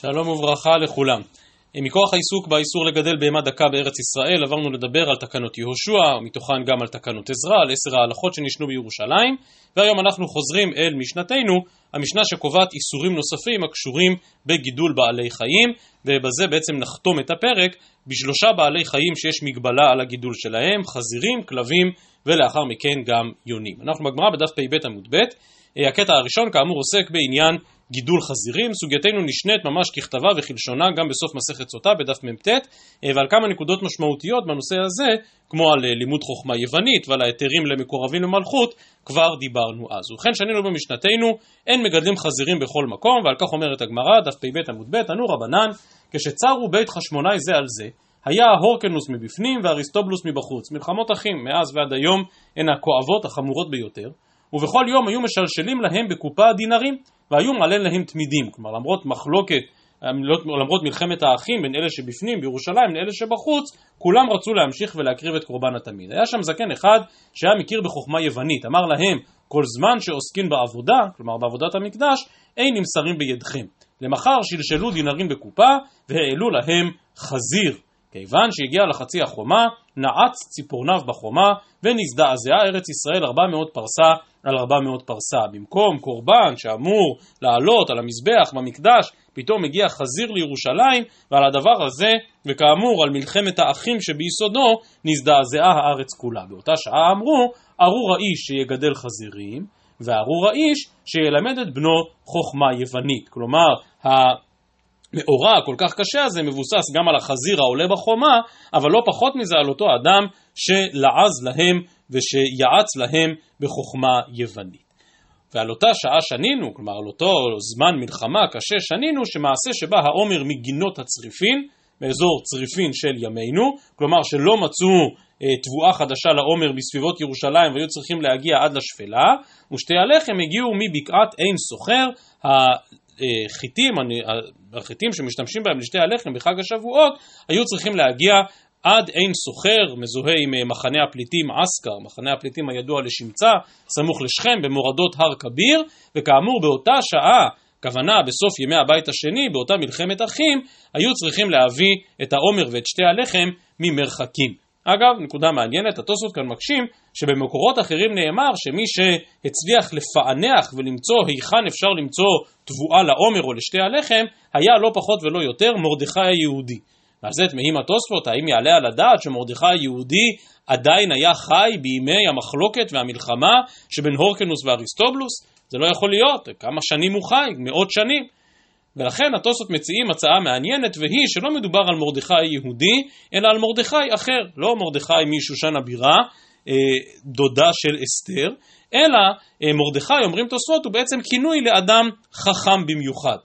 שלום וברכה לכולם. מכוח העיסוק באיסור לגדל בהמה דקה בארץ ישראל, עברנו לדבר על תקנות יהושע, מתוכן גם על תקנות עזרא, על עשר ההלכות שנשנו בירושלים, והיום אנחנו חוזרים אל משנתנו, המשנה שקובעת איסורים נוספים הקשורים בגידול בעלי חיים, ובזה בעצם נחתום את הפרק בשלושה בעלי חיים שיש מגבלה על הגידול שלהם, חזירים, כלבים ולאחר מכן גם יונים. אנחנו בגמרא בדף פ"ב עמוד ב', הקטע הראשון כאמור עוסק בעניין גידול חזירים, סוגייתנו נשנית ממש ככתבה וכלשונה גם בסוף מסכת סוטה בדף מ"ט ועל כמה נקודות משמעותיות בנושא הזה כמו על לימוד חוכמה יוונית ועל ההיתרים למקורבים למלכות כבר דיברנו אז. ובכן שנינו במשנתנו אין מגדלים חזירים בכל מקום ועל כך אומרת הגמרא דף פ"ב עמוד ב' ענו רבנן כשצרו בית חשמונאי זה על זה היה ההורקנוס מבפנים ואריסטובלוס מבחוץ. מלחמות אחים מאז ועד היום הן הכואבות החמורות ביותר. ובכל יום היו משלשלים להם בקופה דינרים והיו מעלה להם תמידים, כלומר למרות מחלוקת, למרות מלחמת האחים בין אלה שבפנים בירושלים לאלה שבחוץ, כולם רצו להמשיך ולהקריב את קורבן התמיד. היה שם זקן אחד שהיה מכיר בחוכמה יוונית, אמר להם כל זמן שעוסקים בעבודה, כלומר בעבודת המקדש, אין נמסרים בידכם. למחר שלשלו דינרים בקופה והעלו להם חזיר. כיוון שהגיע לחצי החומה, נעץ ציפורניו בחומה ונזדעזעה ארץ ישראל 400 פרסה על 400 פרסה. במקום קורבן שאמור לעלות על המזבח במקדש, פתאום מגיע חזיר לירושלים, ועל הדבר הזה, וכאמור על מלחמת האחים שביסודו, נזדעזעה הארץ כולה. באותה שעה אמרו, ארור האיש שיגדל חזירים, וארור האיש שילמד את בנו חוכמה יוונית. כלומר, המאורע הכל כך קשה הזה מבוסס גם על החזיר העולה בחומה, אבל לא פחות מזה על אותו אדם שלעז להם ושיעץ להם בחוכמה יוונית. ועל אותה שעה שנינו, כלומר על אותו זמן מלחמה קשה שנינו, שמעשה שבא העומר מגינות הצריפין, באזור צריפין של ימינו, כלומר שלא מצאו אה, תבואה חדשה לעומר בסביבות ירושלים והיו צריכים להגיע עד לשפלה, ושתי הלחם הגיעו מבקעת עין סוחר, החיטים, החיטים שמשתמשים בהם לשתי הלחם בחג השבועות, היו צריכים להגיע עד עין סוחר, מזוהה עם אה, מחנה הפליטים עסקר, מחנה הפליטים הידוע לשמצה, סמוך לשכם, במורדות הר כביר, וכאמור באותה שעה, כוונה בסוף ימי הבית השני, באותה מלחמת אחים, היו צריכים להביא את העומר ואת שתי הלחם ממרחקים. אגב, נקודה מעניינת, התוספות כאן מקשים שבמקורות אחרים נאמר שמי שהצליח לפענח ולמצוא היכן אפשר למצוא תבואה לעומר או לשתי הלחם, היה לא פחות ולא יותר מרדכי היהודי. ועל זה תמהים התוספות, האם יעלה על הדעת שמרדכי היהודי עדיין היה חי בימי המחלוקת והמלחמה שבין הורקנוס ואריסטובלוס? זה לא יכול להיות, כמה שנים הוא חי? מאות שנים. ולכן התוספות מציעים הצעה מעניינת והיא שלא מדובר על מרדכי יהודי, אלא על מרדכי אחר, לא מרדכי משושן הבירה, אה, דודה של אסתר, אלא אה, מרדכי, אומרים תוספות, הוא בעצם כינוי לאדם חכם במיוחד.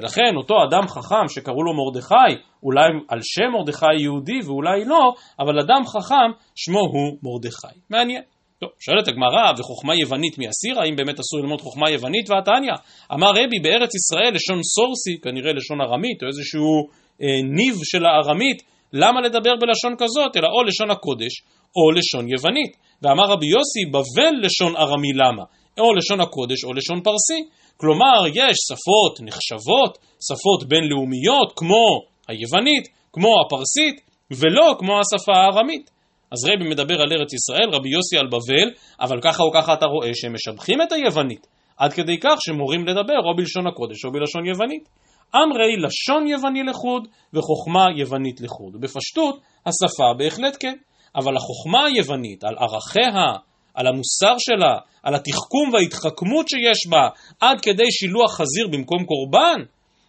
ולכן אותו אדם חכם שקראו לו מרדכי, אולי על שם מרדכי יהודי ואולי לא, אבל אדם חכם שמו הוא מרדכי. מעניין. טוב, שואלת הגמרא, וחוכמה יוונית מי אסירה? האם באמת אסור ללמוד חוכמה יוונית ועתניא? אמר רבי, בארץ ישראל לשון סורסי, כנראה לשון ארמית, או איזשהו אה, ניב של הארמית, למה לדבר בלשון כזאת, אלא או לשון הקודש, או לשון יוונית. ואמר רבי יוסי, בבל לשון ארמי למה? או לשון הקודש או לשון פרסי. כלומר, יש שפות נחשבות, שפות בינלאומיות, כמו היוונית, כמו הפרסית, ולא כמו השפה הארמית. אז רבי מדבר על ארץ ישראל, רבי יוסי על בבל, אבל ככה או ככה אתה רואה שהם משבחים את היוונית, עד כדי כך שמורים לדבר או בלשון הקודש או בלשון יוונית. אמרי לשון יווני לחוד וחוכמה יוונית לחוד. ובפשטות, השפה בהחלט כן, אבל החוכמה היוונית, על ערכיה, על המוסר שלה, על התחכום וההתחכמות שיש בה, עד כדי שילוח חזיר במקום קורבן,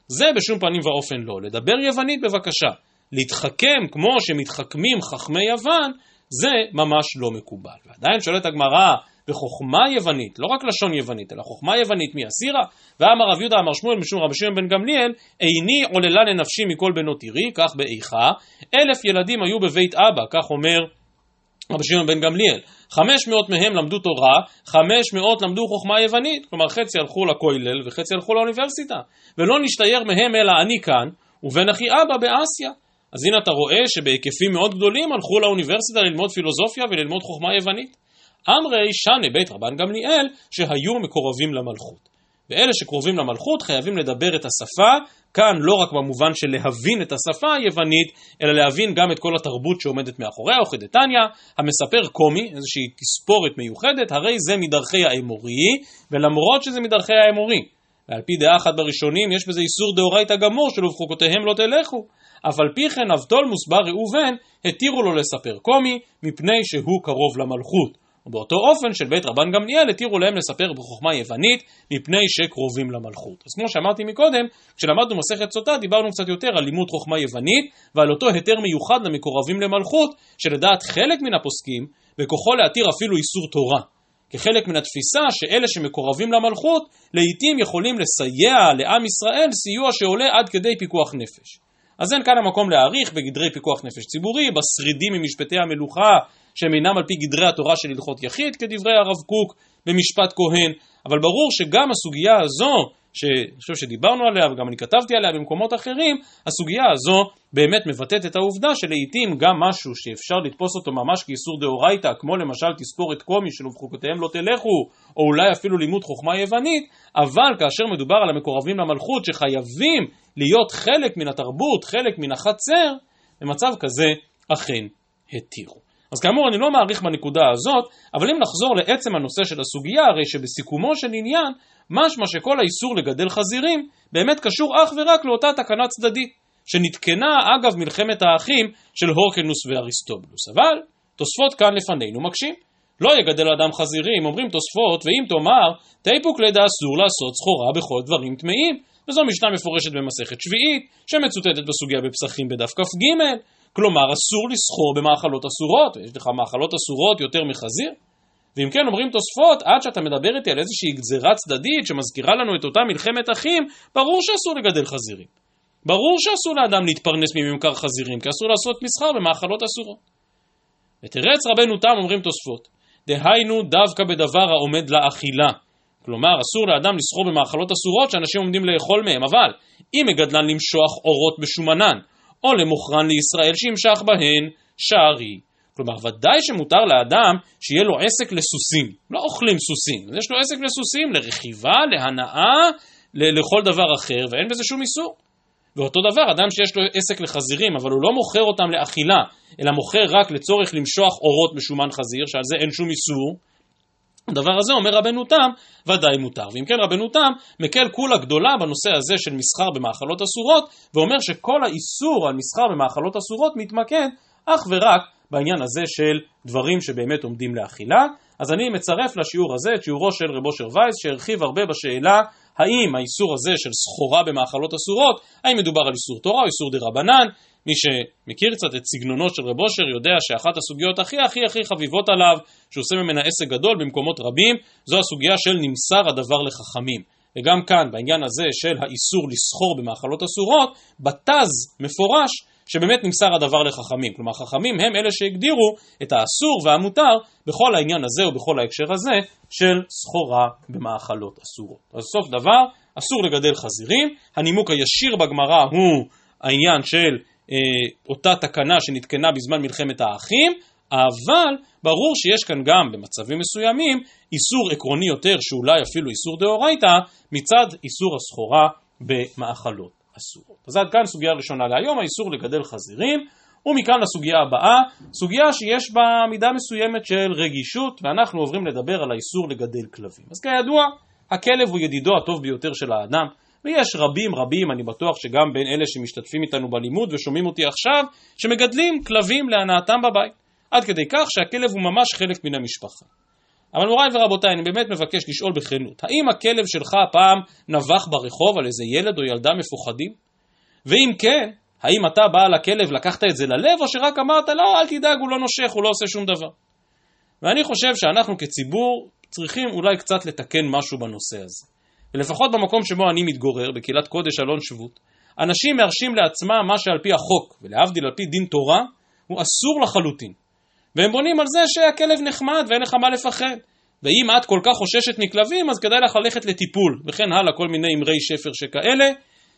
זה בשום פנים ואופן לא. לדבר יוונית בבקשה, להתחכם כמו שמתחכמים חכמי יוון, זה ממש לא מקובל. ועדיין שואלת הגמרא, בחוכמה יוונית, לא רק לשון יוונית, אלא חוכמה יוונית מי אסירה? ואמר רב יהודה אמר שמואל משום רבי שמעון בן גמליאל, איני עוללה לנפשי מכל בנות עירי, כך באיכה, אלף ילדים היו בבית אבא, כך אומר רבי שמעון בן גמליאל. חמש מאות מהם למדו תורה, חמש מאות למדו חוכמה יוונית, כלומר חצי הלכו לכולל וחצי הלכו לאוניברסיטה, ולא נשתייר מהם אלא אני כאן, ובן אחי אבא באסיה. אז הנה אתה רואה שבהיקפים מאוד גדולים הלכו לאוניברסיטה ללמוד פילוסופיה וללמוד חוכמה יוונית. אמרי שנה בית רבן גמליאל שהיו מקורבים למלכות. ואלה שקרובים למלכות חייבים לדבר את השפה, כאן לא רק במובן של להבין את השפה היוונית, אלא להבין גם את כל התרבות שעומדת מאחוריה, או חידתניא, המספר קומי, איזושהי תספורת מיוחדת, הרי זה מדרכי האמורי, ולמרות שזה מדרכי האמורי, ועל פי דעה אחת בראשונים יש בזה איסור דאורייתא גמור של ובחוקותיהם לא תלכו. אף על פי כן אבטולמוס בר ראובן התירו לו לספר קומי מפני שהוא קרוב למלכות. ובאותו אופן של בית רבן גמליאל התירו להם לספר בחוכמה יוונית מפני שקרובים למלכות. אז כמו שאמרתי מקודם, כשלמדנו מסכת סוטה דיברנו קצת יותר על לימוד חוכמה יוונית ועל אותו היתר מיוחד למקורבים למלכות, שלדעת חלק מן הפוסקים, בכוחו להתיר אפילו איסור תורה. כחלק מן התפיסה שאלה שמקורבים למלכות, לעיתים יכולים לסייע לעם ישראל סיוע שעולה עד כדי פיקוח נפש. אז אין כאן המקום להעריך בגדרי פיקוח נפש ציבורי, בשרידים ממשפטי המלוכה שהם אינם על פי גדרי התורה של הלכות יחיד, כדברי הרב קוק במשפט כהן, אבל ברור שגם הסוגיה הזו שאני חושב שדיברנו עליה וגם אני כתבתי עליה במקומות אחרים, הסוגיה הזו באמת מבטאת את העובדה שלעיתים גם משהו שאפשר לתפוס אותו ממש כאיסור דאורייתא, כמו למשל תזכורת קומי של ובחוקותיהם לא תלכו, או אולי אפילו לימוד חוכמה יוונית, אבל כאשר מדובר על המקורבים למלכות שחייבים להיות חלק מן התרבות, חלק מן החצר, במצב כזה אכן התירו. אז כאמור אני לא מעריך בנקודה הזאת, אבל אם נחזור לעצם הנושא של הסוגיה, הרי שבסיכומו של עניין משמע שכל האיסור לגדל חזירים באמת קשור אך ורק לאותה תקנה צדדית, שנתקנה אגב מלחמת האחים של הורקנוס ואריסטובלוס. אבל תוספות כאן לפנינו מקשים. לא יגדל אדם חזירים, אומרים תוספות, ואם תאמר, תיפוק לידה אסור לעשות סחורה בכל דברים טמאים. וזו משנה מפורשת במסכת שביעית, שמצוטטת בסוגיה בפסחים בדף כ"ג, כלומר אסור לסחור במאכלות אסורות, יש לך מאכלות אסורות יותר מחזיר? ואם כן אומרים תוספות, עד שאתה מדבר איתי על איזושהי גזירה צדדית שמזכירה לנו את אותה מלחמת אחים, ברור שאסור לגדל חזירים. ברור שאסור לאדם להתפרנס מממכר חזירים, כי אסור לעשות מסחר במאכלות אסורות. ותרץ רבנו תם אומרים תוספות, דהיינו דווקא בדבר העומד לאכילה. כלומר, אסור לאדם לסחור במאכלות אסורות שאנשים עומדים לאכול מהם, אבל אם מגדלן למשוח אורות בשומנן, או למוכרן לישראל שימשך בהן, שערי. כלומר, ודאי שמותר לאדם שיהיה לו עסק לסוסים. לא אוכלים סוסים, יש לו עסק לסוסים, לרכיבה, להנאה, לכל דבר אחר, ואין בזה שום איסור. ואותו דבר, אדם שיש לו עסק לחזירים, אבל הוא לא מוכר אותם לאכילה, אלא מוכר רק לצורך למשוח אורות בשומן חזיר, שעל זה אין שום איסור, הדבר הזה, אומר רבנו תם, ודאי מותר. ואם כן רבנו תם, מקל כולה גדולה בנושא הזה של מסחר במאכלות אסורות, ואומר שכל האיסור על מסחר במאכלות אסורות מתמקד אך ורק בעניין הזה של דברים שבאמת עומדים לאכילה. אז אני מצרף לשיעור הזה את שיעורו של רב אושר וייס, שהרחיב הרבה בשאלה האם האיסור הזה של סחורה במאכלות אסורות, האם מדובר על איסור תורה או איסור דה רבנן, מי שמכיר קצת את סגנונו של רב אושר יודע שאחת הסוגיות הכי הכי הכי חביבות עליו, שהוא עושה ממנה עסק גדול במקומות רבים, זו הסוגיה של נמסר הדבר לחכמים. וגם כאן, בעניין הזה של האיסור לסחור במאכלות אסורות, בתז מפורש שבאמת נמסר הדבר לחכמים. כלומר, חכמים הם אלה שהגדירו את האסור והמותר בכל העניין הזה ובכל ההקשר הזה של סחורה במאכלות אסורות. אז סוף דבר, אסור לגדל חזירים, הנימוק הישיר בגמרא הוא העניין של אותה תקנה שנתקנה בזמן מלחמת האחים, אבל ברור שיש כאן גם במצבים מסוימים איסור עקרוני יותר, שאולי אפילו איסור דאורייתא, מצד איסור הסחורה במאכלות אסורות. אז עד כאן סוגיה ראשונה להיום, האיסור לגדל חזירים, ומכאן לסוגיה הבאה, סוגיה שיש בה מידה מסוימת של רגישות, ואנחנו עוברים לדבר על האיסור לגדל כלבים. אז כידוע, הכלב הוא ידידו הטוב ביותר של האדם, ויש רבים רבים, אני בטוח שגם בין אלה שמשתתפים איתנו בלימוד ושומעים אותי עכשיו, שמגדלים כלבים להנאתם בבית. עד כדי כך שהכלב הוא ממש חלק מן המשפחה. אבל מוריי ורבותיי, אני באמת מבקש לשאול בכנות, האם הכלב שלך פעם נבח ברחוב על איזה ילד או ילדה מפוחדים? ואם כן, האם אתה בעל הכלב לקחת את זה ללב, או שרק אמרת, לא, אל תדאג, הוא לא נושך, הוא לא עושה שום דבר. ואני חושב שאנחנו כציבור צריכים אולי קצת לתקן משהו בנושא הזה. ולפחות במקום שבו אני מתגורר, בקהילת קודש אלון שבות, אנשים מרשים לעצמם מה שעל פי החוק, ולהבדיל על פי דין תורה, הוא אסור לחלוטין. והם בונים על זה שהכלב נחמד ואין לך מה לפחד. ואם את כל כך חוששת מכלבים, אז כדאי לך ללכת לטיפול, וכן הלאה, כל מיני אמרי שפר שכאלה,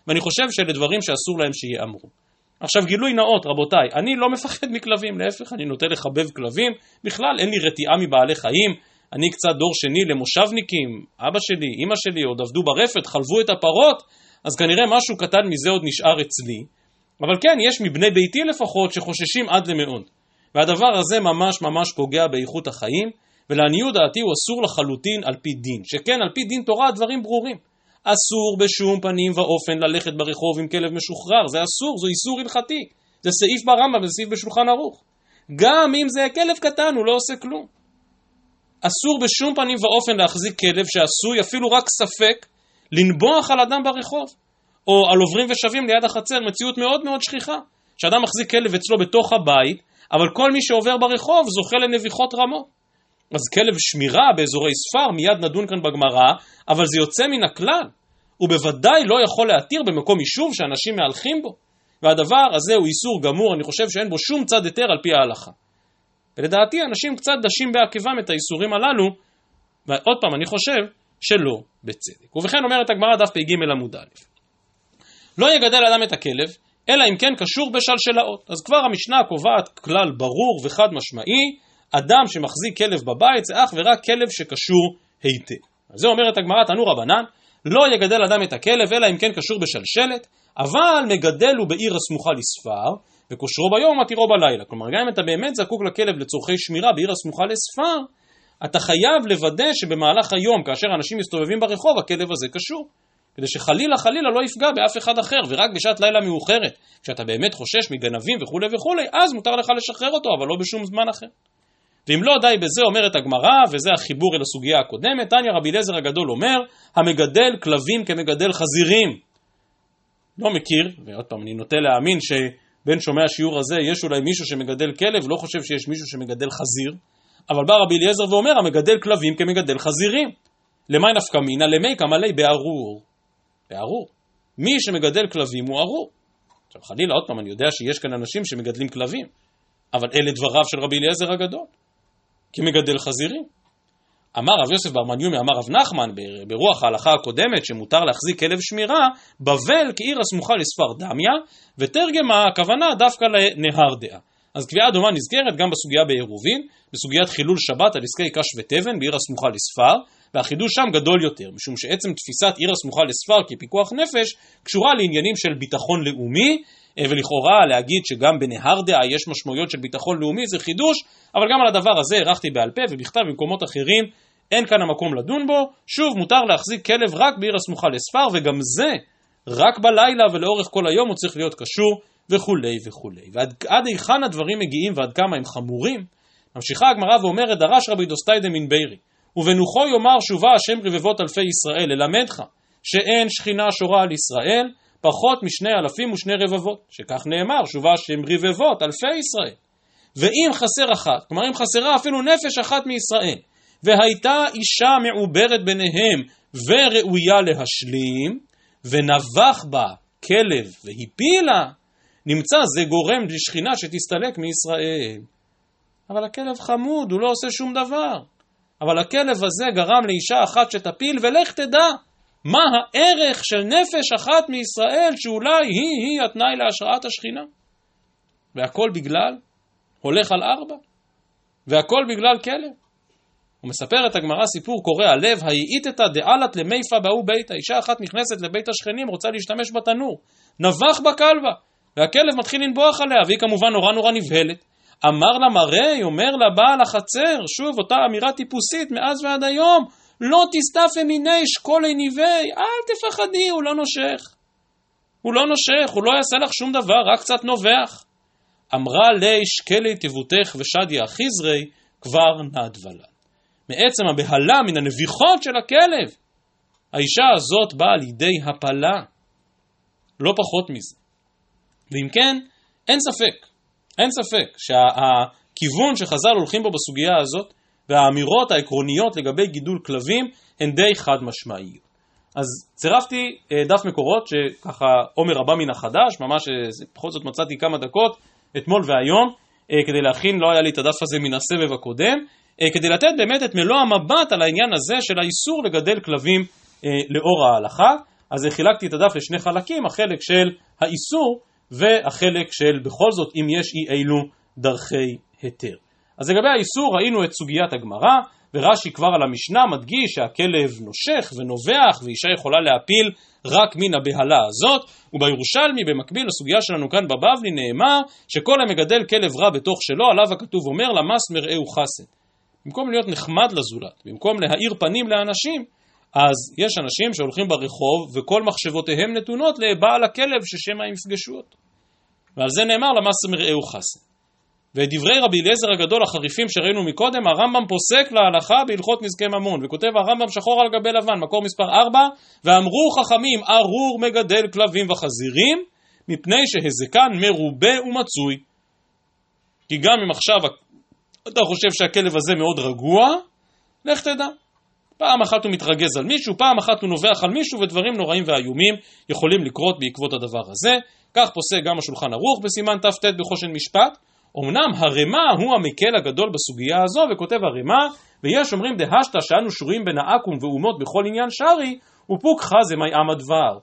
ואני חושב שאלה דברים שאסור להם שיאמרו. עכשיו גילוי נאות, רבותיי, אני לא מפחד מכלבים, להפך, אני נוטה לחבב כלבים, בכלל אין לי רתיעה מבעלי חיים, אני קצת דור שני למושבניקים, אבא שלי, אימא שלי עוד עבדו ברפת, חלבו את הפרות, אז כנראה משהו קטן מזה עוד נשאר אצלי. אבל כן, יש מבני ביתי לפחות שחוששים עד למאוד. והדבר הזה ממש ממש פוגע באיכות החיים, ולעניות דעתי הוא אסור לחלוטין על פי דין. שכן, על פי דין תורה הדברים ברורים. אסור בשום פנים ואופן ללכת ברחוב עם כלב משוחרר, זה אסור, זו איסור הלכתי. זה סעיף ברמב"ם, זה סעיף בשולחן ערוך. גם אם זה כלב קטן, הוא לא עושה כלום. אסור בשום פנים ואופן להחזיק כלב שעשוי אפילו רק ספק לנבוח על אדם ברחוב, או על עוברים ושבים ליד החצר, מציאות מאוד מאוד שכיחה. שאדם מחזיק כלב אצלו בתוך הבית, אבל כל מי שעובר ברחוב זוכה לנביחות רמות. אז כלב שמירה באזורי ספר, מיד נדון כאן בגמרא, אבל זה יוצא מן הכלל. הוא בוודאי לא יכול להתיר במקום יישוב שאנשים מהלכים בו. והדבר הזה הוא איסור גמור, אני חושב שאין בו שום צד היתר על פי ההלכה. ולדעתי אנשים קצת דשים בעקבם את האיסורים הללו, ועוד פעם, אני חושב שלא בצדק. ובכן אומרת הגמרא דף פ"ג עמוד א', לא יגדל אדם את הכלב, אלא אם כן קשור בשלשלאות. אז כבר המשנה קובעת כלל ברור וחד משמעי, אדם שמחזיק כלב בבית זה אך ורק כלב שקשור היטב. אז זה אומרת הגמרא, תנו רבנן, לא יגדל אדם את הכלב, אלא אם כן קשור בשלשלת, אבל מגדל הוא בעיר הסמוכה לספר, וכושרו ביום מתירו בלילה. כלומר, גם אם אתה באמת זקוק לכלב לצורכי שמירה בעיר הסמוכה לספר, אתה חייב לוודא שבמהלך היום, כאשר אנשים מסתובבים ברחוב, הכלב הזה קשור. כדי שחלילה חלילה לא יפגע באף אחד אחר, ורק בשעת לילה מאוחרת, כשאתה באמת חושש מגנבים וכולי וכולי, אז מותר לך לשחרר אותו, אבל לא בשום זמן אחר. ואם לא די בזה אומרת הגמרא, וזה החיבור אל הסוגיה הקודמת, תניא רבי אליעזר הגדול אומר, המגדל כלבים כמגדל חזירים. לא מכיר, ועוד פעם, אני נוטה להאמין שבין שומעי השיעור הזה יש אולי מישהו שמגדל כלב, לא חושב שיש מישהו שמגדל חזיר, אבל בא רבי אליעזר ואומר, המגדל כלבים כמגדל חזירים. למי נפקא מינא? למי קמלי בארור. בארור. מי שמגדל כלבים הוא ארור. עכשיו חלילה, עוד פעם, אני יודע שיש כאן אנשים שמגדלים כלבים, אבל אלה דבריו של רבי אליעזר הגדול. כמגדל חזירים. אמר רב יוסף בר מניומי, אמר רב נחמן, ברוח ההלכה הקודמת שמותר להחזיק כלב שמירה, בבל כעיר הסמוכה לספר דמיה, ותרגמה הכוונה דווקא לנהר דעה. אז קביעה דומה נזכרת גם בסוגיה בעירובין, בסוגיית חילול שבת על עסקי קש ותבן בעיר הסמוכה לספר, והחידוש שם גדול יותר, משום שעצם תפיסת עיר הסמוכה לספר כפיקוח נפש קשורה לעניינים של ביטחון לאומי, ולכאורה להגיד שגם בנהר דעה יש משמעויות של ביטחון לאומי זה חידוש, אבל גם על הדבר הזה הערכתי בעל פה ובכתב במקומות אחרים אין כאן המקום לדון בו. שוב, מותר להחזיק כלב רק בעיר הסמוכה לספר, וגם זה רק בלילה ולאורך כל היום הוא צריך להיות קשור וכולי וכולי. ועד היכן הדברים מגיעים ועד כמה הם חמורים, ממשיכה הגמרא ואומרת, דרש רבי דוסטאי דמין בירי, ובנוחו יאמר שובה השם רבבות אלפי ישראל, ללמדך שאין שכינה שורה על ישראל, פחות משני אלפים ושני רבבות, שכך נאמר, שובה השם רבבות אלפי ישראל. ואם חסר אחת, כלומר אם חסרה אפילו נפש אחת מישראל, והייתה אישה מעוברת ביניהם וראויה להשלים, ונבח בה כלב והפילה, נמצא זה גורם לשכינה שתסתלק מישראל. אבל הכלב חמוד, הוא לא עושה שום דבר. אבל הכלב הזה גרם לאישה אחת שתפיל, ולך תדע מה הערך של נפש אחת מישראל שאולי היא-היא התנאי להשראת השכינה. והכל בגלל הולך על ארבע, והכל בגלל כלב. ומספרת הגמרא סיפור קורע לב, האיתתא דעלת למיפה באו ביתה, אישה אחת נכנסת לבית השכנים, רוצה להשתמש בתנור, נבח בכלבה, והכלב מתחיל לנבוח עליה, והיא כמובן נורא נורא נבהלת. אמר לה מראי, אומר לה בעל החצר, שוב אותה אמירה טיפוסית מאז ועד היום, לא תסתפי מיני שקולי ניבי, אל תפחדי, הוא לא נושך. הוא לא נושך, הוא לא יעשה לך שום דבר, רק קצת נובח. אמרה לי שקלי תבותך ושדיה חיזרי, כבר נדבה לה. מעצם הבהלה מן הנביחות של הכלב, האישה הזאת באה לידי הפלה. לא פחות מזה. ואם כן, אין ספק, אין ספק שהכיוון שחז"ל הולכים בו בסוגיה הזאת והאמירות העקרוניות לגבי גידול כלבים הן די חד משמעיות. אז צירפתי אה, דף מקורות שככה עומר הבא מן החדש, ממש אה, בכל זאת מצאתי כמה דקות אתמול והיום אה, כדי להכין, לא היה לי את הדף הזה מן הסבב הקודם, כדי לתת באמת את מלוא המבט על העניין הזה של האיסור לגדל כלבים לאור ההלכה. אז חילקתי את הדף לשני חלקים, החלק של האיסור והחלק של בכל זאת אם יש אי אילו דרכי היתר. אז לגבי האיסור ראינו את סוגיית הגמרא, ורש"י כבר על המשנה מדגיש שהכלב נושך ונובח ואישה יכולה להפיל רק מן הבהלה הזאת, ובירושלמי במקביל לסוגיה שלנו כאן בבבלי נאמר שכל המגדל כלב רע בתוך שלו עליו הכתוב אומר למס מרעהו חסד. במקום להיות נחמד לזולת, במקום להאיר פנים לאנשים, אז יש אנשים שהולכים ברחוב וכל מחשבותיהם נתונות לבעל הכלב ששמא יפגשו אותו. ועל זה נאמר למס מרעהו חסד. ואת דברי רבי אליעזר הגדול החריפים שראינו מקודם, הרמב"ם פוסק להלכה בהלכות נזקי ממון, וכותב הרמב"ם שחור על גבי לבן, מקור מספר 4, ואמרו חכמים, ארור מגדל כלבים וחזירים, מפני שהזקן מרובה ומצוי. כי גם אם עכשיו אתה חושב שהכלב הזה מאוד רגוע, לך תדע. פעם אחת הוא מתרגז על מישהו, פעם אחת הוא נובח על מישהו, ודברים נוראים ואיומים יכולים לקרות בעקבות הדבר הזה. כך פוסק גם השולחן ערוך בסימן תט בחושן משפט. אמנם הרמ"א הוא המקל הגדול בסוגיה הזו, וכותב הרמ"א, ויש אומרים דהשתא שאנו שורים בין העכו"ם ואומות בכל עניין שרי, ופוק חזה מי עמא דבר.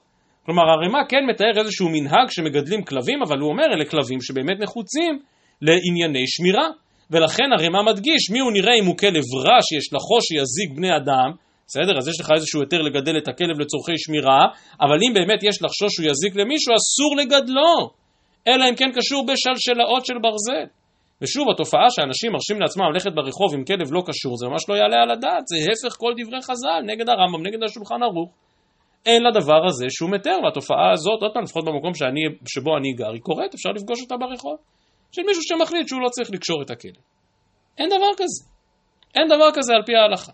כלומר הרמ"א כן מתאר איזשהו מנהג שמגדלים כלבים, אבל הוא אומר אלה כלבים שבאמת נחוצים לענייני שמירה. ולכן הרמ"א מדגיש מי הוא נראה אם הוא כלב רע שיש לחו שיזיק בני אדם, בסדר? אז יש לך איזשהו היתר לגדל את הכלב לצורכי שמירה, אבל אם באמת יש לחשוש שהוא יזיק למישהו, אסור לגדלו. אלא אם כן קשור בשלשלאות של ברזל. ושוב, התופעה שאנשים מרשים לעצמם ללכת ברחוב עם כלב לא קשור, זה ממש לא יעלה על הדעת, זה הפך כל דברי חז"ל, נגד הרמב"ם, נגד השולחן ערוך. אין לדבר הזה שום היתר, והתופעה הזאת, עוד פעם, לפחות במקום שאני, שבו אני גר, היא קורית, אפשר לפגוש אותה ברחוב. של מישהו שמחליט שהוא לא צריך לקשור את הכלב. אין דבר כזה. אין דבר כזה על פי ההלכה.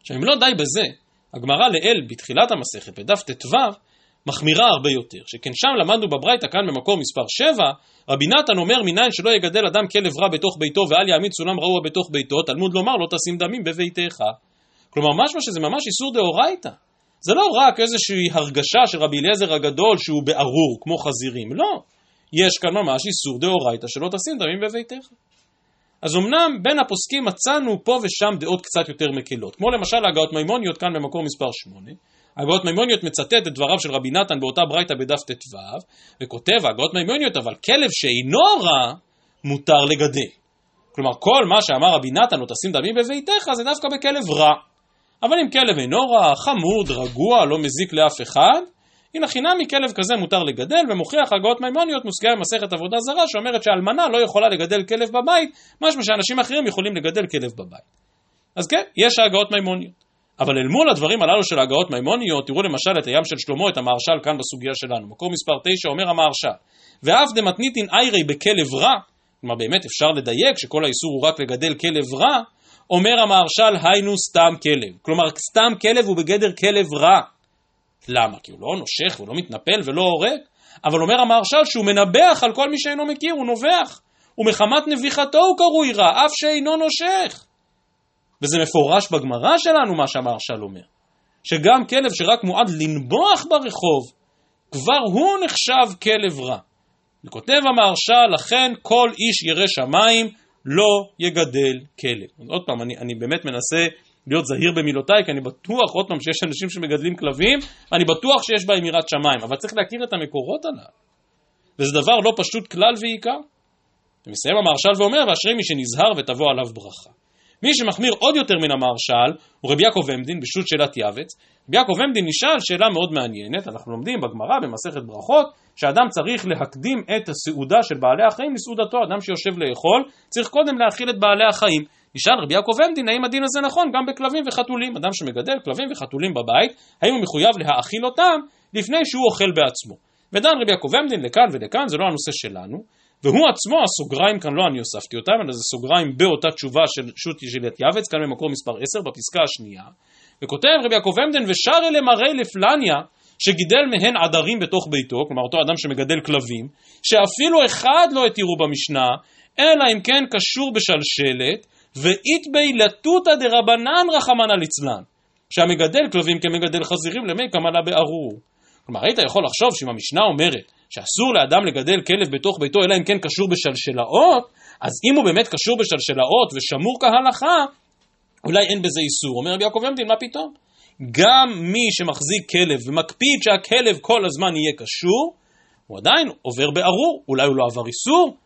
עכשיו, אם לא די בזה, הגמרא לאל בתחילת המסכת, בדף ט"ו, מחמירה הרבה יותר, שכן שם למדנו בברייתא כאן במקור מספר 7, רבי נתן אומר מניין שלא יגדל אדם כלב רע בתוך ביתו ואל יעמיד סולם רעוע בתוך ביתו, תלמוד לומר לא תשים דמים בביתך. כלומר משמע שזה ממש איסור דאורייתא. זה לא רק איזושהי הרגשה של רבי אליעזר הגדול שהוא בארור, כמו חזירים, לא. יש כאן ממש איסור דאורייתא שלא תשים דמים בביתך. אז אמנם בין הפוסקים מצאנו פה ושם דעות קצת יותר מקלות, כמו למשל ההגאות מימוניות כאן במקור מספר 8, הגאות מימוניות מצטט את דבריו של רבי נתן באותה ברייתא בדף ט"ו, וכותב הגאות מימוניות, אבל כלב שאינו רע, מותר לגדל. כלומר, כל מה שאמר רבי נתן, לא תשים דמים בביתך, זה דווקא בכלב רע. אבל אם כלב אינו רע, חמוד, רגוע, לא מזיק לאף אחד, הנה חינם מכלב כזה מותר לגדל, ומוכיח הגאות מימוניות מושגי במסכת עבודה זרה, שאומרת שאלמנה לא יכולה לגדל כלב בבית, משמע שאנשים אחרים יכולים לגדל כלב בבית. אז כן, יש ההגאות מימוניות. אבל אל מול הדברים הללו של הגאות מימוניות, תראו למשל את הים של שלמה, את המהרש"ל כאן בסוגיה שלנו. מקור מספר 9 אומר המהרש"ל, ואף דמתניתין איירי בכלב רע, כלומר באמת אפשר לדייק שכל האיסור הוא רק לגדל כלב רע, אומר המהרש"ל היינו סתם כלב. כלומר סתם כלב הוא בגדר כלב רע. למה? כי הוא לא נושך ולא מתנפל ולא הורג. אבל אומר המהרש"ל שהוא מנבח על כל מי שאינו מכיר, הוא נובח. ומחמת נביחתו הוא קרוי רע, אף שאינו נושך. וזה מפורש בגמרא שלנו מה שהמהרש"ל אומר, שגם כלב שרק מועד לנבוח ברחוב, כבר הוא נחשב כלב רע. וכותב המהרש"ל, לכן כל איש ירא שמיים לא יגדל כלב. עוד פעם, אני, אני באמת מנסה להיות זהיר במילותיי, כי אני בטוח, עוד פעם, שיש אנשים שמגדלים כלבים, אני בטוח שיש בהם יראת שמיים, אבל צריך להכיר את המקורות עליו. וזה דבר לא פשוט כלל ועיקר. ומסיים המהרש"ל ואומר, ואשרי מי שנזהר ותבוא עליו ברכה. מי שמחמיר עוד יותר מן המהרש"ל הוא רבי יעקב עמדין בשו"ת שאלת יעבץ. רבי יעקב עמדין נשאל שאלה מאוד מעניינת, אנחנו לומדים בגמרא במסכת ברכות שאדם צריך להקדים את הסעודה של בעלי החיים לסעודתו, אדם שיושב לאכול צריך קודם להאכיל את בעלי החיים. נשאל רבי יעקב עמדין האם הדין הזה נכון גם בכלבים וחתולים, אדם שמגדל כלבים וחתולים בבית, האם הוא מחויב להאכיל אותם לפני שהוא אוכל בעצמו. ודן רבי יעקב עמדין לכאן ולכאן, זה לא הנושא שלנו, והוא עצמו, הסוגריים כאן לא אני הוספתי אותם, אלא זה סוגריים באותה תשובה של שו"ת ישילת יעבץ, כאן במקור מספר 10, בפסקה השנייה, וכותב רבי יעקב עמדן, ושר אלה מראי לפלניה, שגידל מהן עדרים בתוך ביתו, כלומר אותו אדם שמגדל כלבים, שאפילו אחד לא התירו במשנה, אלא אם כן קשור בשלשלת, ואית בי לטותא דרבנן רחמנא ליצלן, שהמגדל כלבים כמגדל חזירים למי קמלה בארור. כלומר, היית יכול לחשוב שאם המשנה אומרת שאסור לאדם לגדל כלב בתוך ביתו אלא אם כן קשור בשלשלאות, אז אם הוא באמת קשור בשלשלאות ושמור כהלכה, אולי אין בזה איסור. אומר רבי יעקב עמדין, מה פתאום? גם מי שמחזיק כלב ומקפיד שהכלב כל הזמן יהיה קשור, הוא עדיין עובר בארור, אולי הוא לא עבר איסור,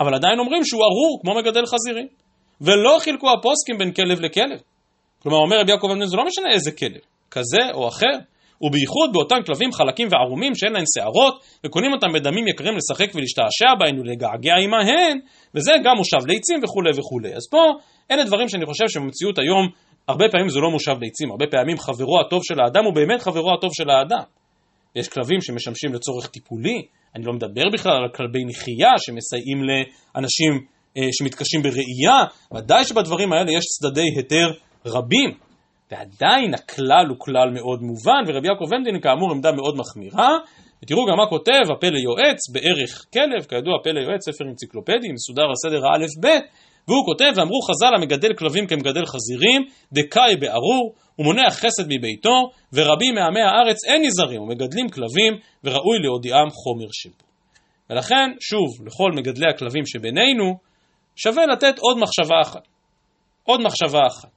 אבל עדיין אומרים שהוא ארור כמו מגדל חזירים. ולא חילקו הפוסקים בין כלב לכלב. כלומר, אומר רבי יעקב אבנין, זה לא משנה איזה כלב, כזה או אחר, ובייחוד באותם כלבים חלקים וערומים שאין להם שערות, וקונים אותם בדמים יקרים לשחק ולהשתעשע בהן ולגעגע עמהן, וזה גם מושב ליצים וכולי וכולי. אז פה, אלה דברים שאני חושב שבמציאות היום, הרבה פעמים זה לא מושב ליצים, הרבה פעמים חברו הטוב של האדם הוא באמת חברו הטוב של האדם. יש כלבים שמשמשים לצורך טיפולי, אני לא מדבר בכלל על כלבי נחייה שמסייעים לאנשים אה, שמתקשים בראייה, ודאי שבדברים האלה יש צדדי היתר רבים. ועדיין הכלל הוא כלל מאוד מובן, ורבי יעקב ומדין כאמור עמדה מאוד מחמירה. ותראו גם מה כותב הפלא יועץ בערך כלב, כידוע הפלא יועץ ספר אנציקלופדי, מסודר על סדר האלף-בית, והוא כותב, ואמרו חז"ל המגדל כלבים כמגדל חזירים, דקאי בארור, ומונע חסד מביתו, ורבים מעמי הארץ אין נזהרים, ומגדלים כלבים, וראוי להודיעם חומר שיפו. ולכן, שוב, לכל מגדלי הכלבים שבינינו, שווה לתת עוד מחשבה אחת. עוד מחשבה אחת.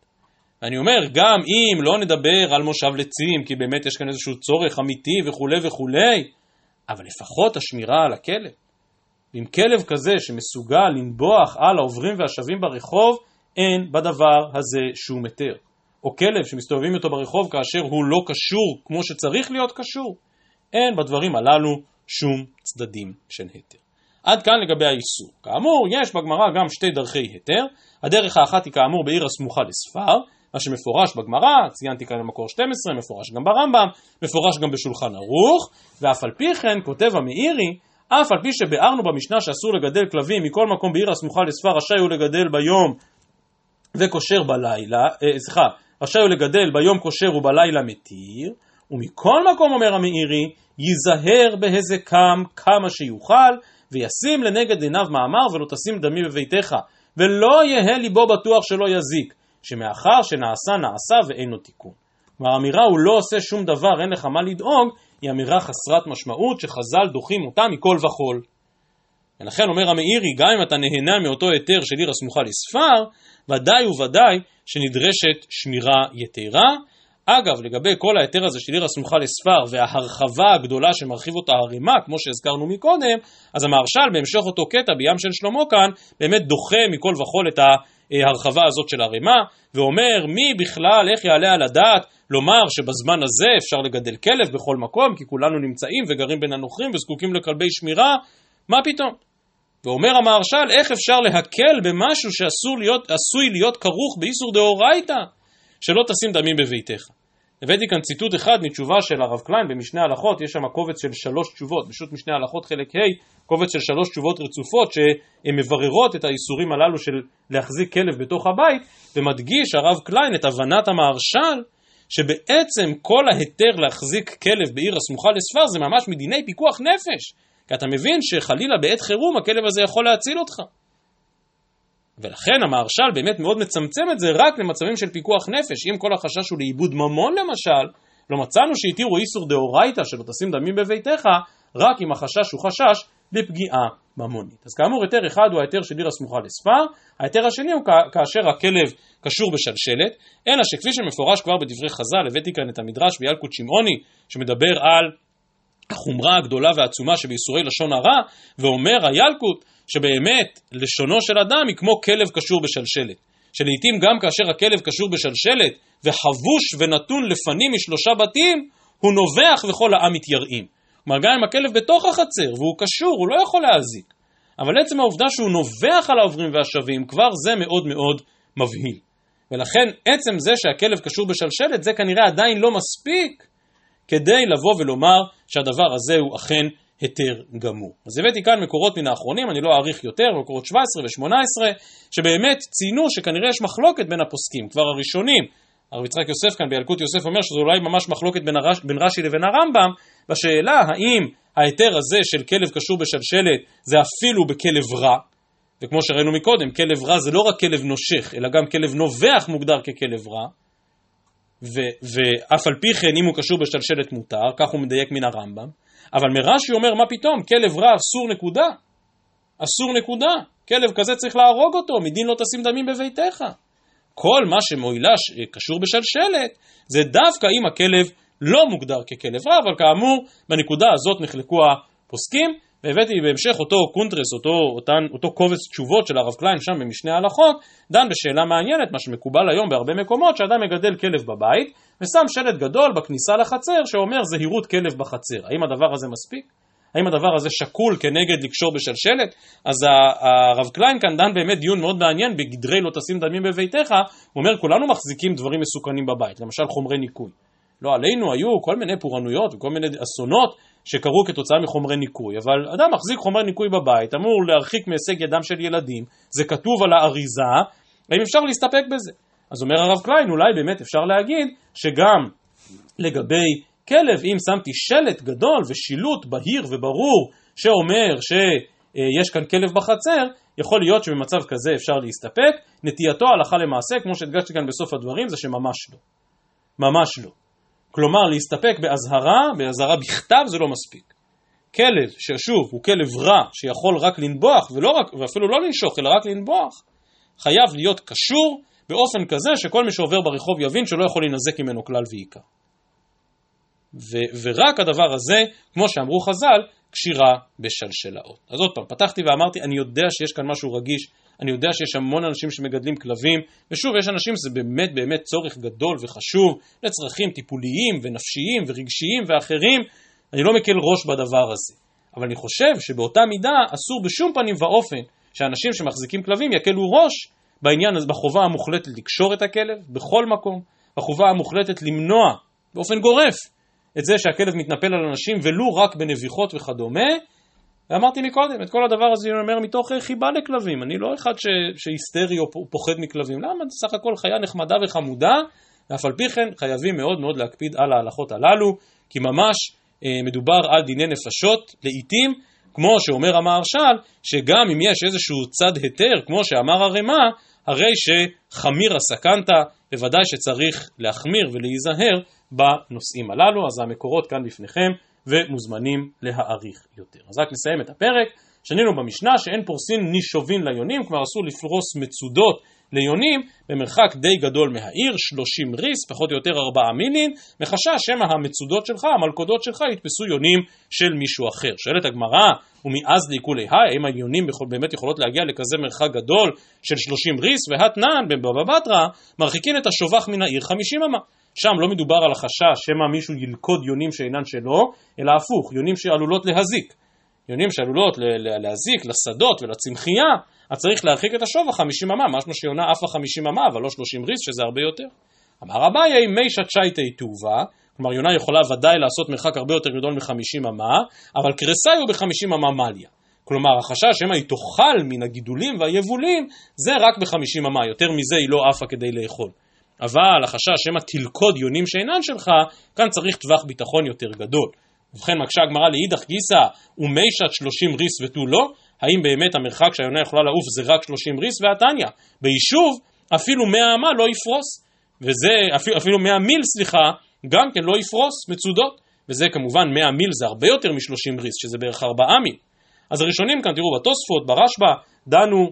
ואני אומר, גם אם לא נדבר על מושב לצים, כי באמת יש כאן איזשהו צורך אמיתי וכולי וכולי, אבל לפחות השמירה על הכלב. ועם כלב כזה שמסוגל לנבוח על העוברים והשבים ברחוב, אין בדבר הזה שום היתר. או כלב שמסתובבים איתו ברחוב כאשר הוא לא קשור כמו שצריך להיות קשור, אין בדברים הללו שום צדדים של היתר. עד כאן לגבי האיסור. כאמור, יש בגמרא גם שתי דרכי היתר. הדרך האחת היא כאמור בעיר הסמוכה לספר, מה שמפורש בגמרא, ציינתי כאן במקור 12, מפורש גם ברמב"ם, מפורש גם בשולחן ערוך, ואף על פי כן, כותב המאירי, אף על פי שביארנו במשנה שאסור לגדל כלבים מכל מקום בעיר הסמוכה לספר, רשאי הוא לגדל ביום וקושר בלילה, אה, סליחה, רשאי הוא לגדל ביום קושר ובלילה מתיר, ומכל מקום אומר המאירי, ייזהר בהזקם כמה שיוכל, וישים לנגד עיניו מאמר ולא תשים דמי בביתך, ולא יהא ליבו בטוח שלא יזיק, שמאחר שנעשה נעשה ואין לו תיקון. כלומר האמירה הוא לא עושה שום דבר, אין לך מה לדאוג, היא אמירה חסרת משמעות שחז"ל דוחים אותה מכל וכול. ולכן אומר המאירי, גם אם אתה נהנה מאותו היתר של עיר הסמוכה לספר, ודאי וודאי שנדרשת שמירה יתרה. אגב, לגבי כל ההיתר הזה של עיר הסמוכה לספר וההרחבה הגדולה שמרחיב אותה הרימה, כמו שהזכרנו מקודם, אז המהרש"ל בהמשך אותו קטע בים של שלמה כאן, באמת דוחה מכל וכול את ההרחבה הזאת של הרימה, ואומר מי בכלל, איך יעלה על הדעת לומר שבזמן הזה אפשר לגדל כלב בכל מקום, כי כולנו נמצאים וגרים בין הנוכרים וזקוקים לכלבי שמירה, מה פתאום? ואומר המהרש"ל, איך אפשר להקל במשהו שעשוי להיות, להיות כרוך באיסור דאורייתא, שלא תשים דמים בביתך. הבאתי כאן ציטוט אחד מתשובה של הרב קליין במשנה הלכות, יש שם קובץ של שלוש תשובות, פשוט משנה הלכות חלק ה', קובץ של שלוש תשובות רצופות שהן מבררות את האיסורים הללו של להחזיק כלב בתוך הבית, ומדגיש הרב קליין את הבנת המהרש"ל, שבעצם כל ההיתר להחזיק כלב בעיר הסמוכה לספר זה ממש מדיני פיקוח נפש, כי אתה מבין שחלילה בעת חירום הכלב הזה יכול להציל אותך. ולכן המהרש"ל באמת מאוד מצמצם את זה רק למצבים של פיקוח נפש. אם כל החשש הוא לאיבוד ממון למשל, לא מצאנו שהתירו איסור דאורייתא שלא תשים דמים בביתך, רק אם החשש הוא חשש לפגיעה ממונית. אז כאמור היתר אחד הוא ההיתר של עיר הסמוכה לספר, ההיתר השני הוא כאשר הכלב קשור בשלשלת, אלא שכפי שמפורש כבר בדברי חז"ל, הבאתי כאן את המדרש בילקוט שמעוני, שמדבר על החומרה הגדולה והעצומה שבאיסורי לשון הרע, ואומר הילקוט שבאמת לשונו של אדם היא כמו כלב קשור בשלשלת. שלעיתים גם כאשר הכלב קשור בשלשלת וחבוש ונתון לפנים משלושה בתים, הוא נובח וכל העם מתייראים. כלומר גם אם הכלב בתוך החצר והוא קשור, הוא לא יכול להזיק. אבל עצם העובדה שהוא נובח על העוברים והשבים, כבר זה מאוד מאוד מבהיל. ולכן עצם זה שהכלב קשור בשלשלת, זה כנראה עדיין לא מספיק כדי לבוא ולומר שהדבר הזה הוא אכן היתר גמור. אז הבאתי כאן מקורות מן האחרונים, אני לא אאריך יותר, מקורות 17 ו-18, שבאמת ציינו שכנראה יש מחלוקת בין הפוסקים, כבר הראשונים. הרב יצחק יוסף כאן בילקוט יוסף אומר שזו אולי ממש מחלוקת בין, הרש, בין רש"י לבין הרמב"ם, בשאלה האם ההיתר הזה של כלב קשור בשלשלת זה אפילו בכלב רע, וכמו שראינו מקודם, כלב רע זה לא רק כלב נושך, אלא גם כלב נובח מוגדר ככלב רע, ו- ואף על פי כן אם הוא קשור בשלשלת מותר, כך הוא מדייק מן הרמב"ם, אבל מרש"י אומר מה פתאום, כלב רע אסור נקודה, אסור נקודה, כלב כזה צריך להרוג אותו, מדין לא תשים דמים בביתך. כל מה שמועיל לקשור בשלשלת, זה דווקא אם הכלב לא מוגדר ככלב רע, אבל כאמור, בנקודה הזאת נחלקו הפוסקים, והבאתי בהמשך אותו קונטרס, אותו, אותן, אותו קובץ תשובות של הרב קליין שם במשנה ההלכות, דן בשאלה מעניינת, מה שמקובל היום בהרבה מקומות, שאדם מגדל כלב בבית, ושם שלט גדול בכניסה לחצר שאומר זהירות כלב בחצר. האם הדבר הזה מספיק? האם הדבר הזה שקול כנגד לקשור בשלשלת? אז הרב קליין כאן דן באמת דיון מאוד מעניין בגדרי לא תשים דמים בביתך, הוא אומר כולנו מחזיקים דברים מסוכנים בבית, למשל חומרי ניקוי. לא עלינו היו כל מיני פורענויות וכל מיני אסונות שקרו כתוצאה מחומרי ניקוי, אבל אדם מחזיק חומרי ניקוי בבית, אמור להרחיק מהישג ידם של ילדים, זה כתוב על האריזה, האם אפשר להסתפק בזה? אז אומר הרב קליין, אולי באמת אפשר להגיד שגם לגבי כלב, אם שמתי שלט גדול ושילוט בהיר וברור שאומר שיש כאן כלב בחצר, יכול להיות שבמצב כזה אפשר להסתפק. נטייתו הלכה למעשה, כמו שהדגשתי כאן בסוף הדברים, זה שממש לא. ממש לא. כלומר, להסתפק באזהרה, באזהרה בכתב זה לא מספיק. כלב, ששוב, הוא כלב רע, שיכול רק לנבוח, ולא רק, ואפילו לא לנשוך, אלא רק לנבוח, חייב להיות קשור באופן כזה שכל מי שעובר ברחוב יבין שלא יכול להינזק ממנו כלל ועיקר. ו- ורק הדבר הזה, כמו שאמרו חז"ל, קשירה בשלשלאות. אז עוד פעם, פתחתי ואמרתי, אני יודע שיש כאן משהו רגיש, אני יודע שיש המון אנשים שמגדלים כלבים, ושוב, יש אנשים שזה באמת באמת צורך גדול וחשוב לצרכים טיפוליים ונפשיים ורגשיים ואחרים, אני לא מקל ראש בדבר הזה. אבל אני חושב שבאותה מידה אסור בשום פנים ואופן שאנשים שמחזיקים כלבים יקלו ראש בעניין הזה, בחובה המוחלטת לקשור את הכלב בכל מקום, בחובה המוחלטת למנוע באופן גורף את זה שהכלב מתנפל על אנשים ולו רק בנביחות וכדומה. ואמרתי מקודם, את כל הדבר הזה אני אומר מתוך חיבה לכלבים. אני לא אחד ש... שהיסטרי או פוחד מכלבים. למה? סך הכל חיה נחמדה וחמודה, ואף על פי כן חייבים מאוד מאוד להקפיד על ההלכות הללו, כי ממש אה, מדובר על דיני נפשות לעיתים, כמו שאומר המהרש"ל, שגם אם יש איזשהו צד היתר, כמו שאמר הרמ"א, הרי שחמירה סכנתא, בוודאי שצריך להחמיר ולהיזהר בנושאים הללו, אז המקורות כאן בפניכם ומוזמנים להעריך יותר. אז רק נסיים את הפרק, שנינו במשנה שאין פורסין נישובין ליונים, כלומר אסור לפרוס מצודות ליונים במרחק די גדול מהעיר, 30 ריס, פחות או יותר 4 מילין, מחשש שמא המצודות שלך, המלכודות שלך, יתפסו יונים של מישהו אחר. שואלת הגמרא, ומאז לעיקולי היי, האם היונים באמת יכולות להגיע לכזה מרחק גדול של 30 ריס, והתנן בבבא בתרא, מרחיקין את השובח מן העיר 50 אמה. שם לא מדובר על החשש שמא מישהו ילכוד יונים שאינן שלו, אלא הפוך, יונים שעלולות להזיק. יונים שעלולות להזיק לשדות ולצמחייה, אז צריך להרחיק את השובע 50 אמה, משמע שיונה עפה 50 אמה, אבל לא 30 ריס, שזה הרבה יותר. אמר אביי, מי שצ'ייטי טובה, כלומר יונה יכולה ודאי לעשות מרחק הרבה יותר גדול מ-50 אמה, אבל קרסאי הוא ב-50 אמה מליה. כלומר, החשש שמא היא תאכל מן הגידולים והיבולים, זה רק ב-50 אמה, יותר מזה היא לא עפה כדי לאכול. אבל החשש שמא תלכוד יונים שאינן שלך, כאן צריך טווח ביטחון יותר גדול. ובכן מקשה הגמרא לאידך גיסא ומישת שלושים ריס ותו לא, האם באמת המרחק שהיונה יכולה לעוף זה רק שלושים ריס והתניא? ביישוב אפילו מאה אמה לא יפרוס, וזה, אפילו, אפילו מאה מיל סליחה, גם כן לא יפרוס מצודות, וזה כמובן מאה מיל זה הרבה יותר משלושים ריס, שזה בערך ארבעה מיל. אז הראשונים כאן, תראו, בתוספות, ברשב"א, דנו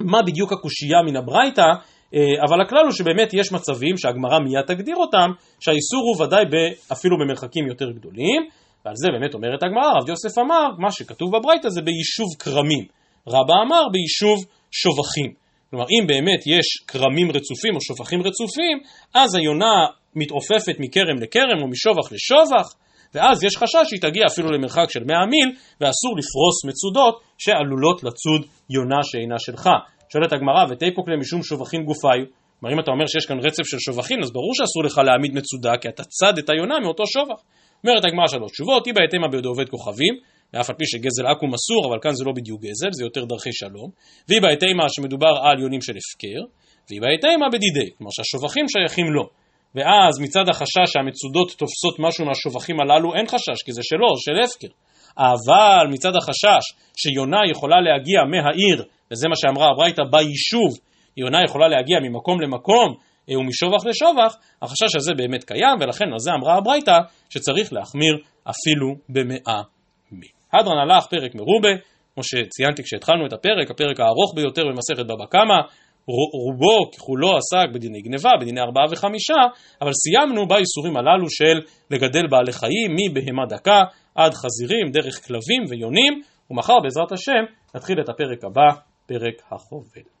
מה בדיוק הקושייה מן הברייתא, אבל הכלל הוא שבאמת יש מצבים שהגמרא מיד תגדיר אותם, שהאיסור הוא ודאי אפילו במרחקים יותר גדולים, ועל זה באמת אומרת הגמרא, רב יוסף אמר, מה שכתוב בברייתא זה ביישוב כרמים, רבא אמר ביישוב שובחים. כלומר, אם באמת יש כרמים רצופים או שופכים רצופים, אז היונה מתעופפת מכרם לכרם או משובח לשובח, ואז יש חשש שהיא תגיע אפילו למרחק של 100 מיל, ואסור לפרוס מצודות שעלולות לצוד יונה שאינה שלך. שואלת הגמרא, ותיפוק משום שובחין גופיו. כלומר, אם אתה אומר שיש כאן רצף של שובחין, אז ברור שאסור לך להעמיד מצודה, כי אתה צד את היונה מאותו שובח. אומרת הגמרא שלוש תשובות, יתמה בידי עובד כוכבים, ואף על פי שגזל עכו"ם אסור, אבל כאן זה לא בדיוק גזל, זה יותר דרכי שלום, ואיבא יתמה שמדובר על יונים של הפקר, ואיבא יתמה בדידי, כלומר שהשובחים שייכים לו. ואז מצד החשש שהמצודות תופסות משהו מהשובחים הללו, אין חשש, כי זה שלו, של הפקר. אבל מצד החשש שיונה יכולה להגיע מהעיר וזה מה שאמרה הברייתא ביישוב, יונה יכולה להגיע ממקום למקום אה, ומשובח לשובח, החשש הזה באמת קיים, ולכן על זה אמרה הברייתא שצריך להחמיר אפילו במאה מי. הדרן הלך פרק מרובה, כמו שציינתי כשהתחלנו את הפרק, הפרק הארוך ביותר במסכת בבא קמא, רובו ככולו עסק בדיני גניבה, בדיני ארבעה וחמישה, אבל סיימנו באיסורים הללו של לגדל בעלי חיים מבהמה דקה עד חזירים, דרך כלבים ויונים, ומחר בעזרת השם נתחיל את הפרק הבא, פרק החובל.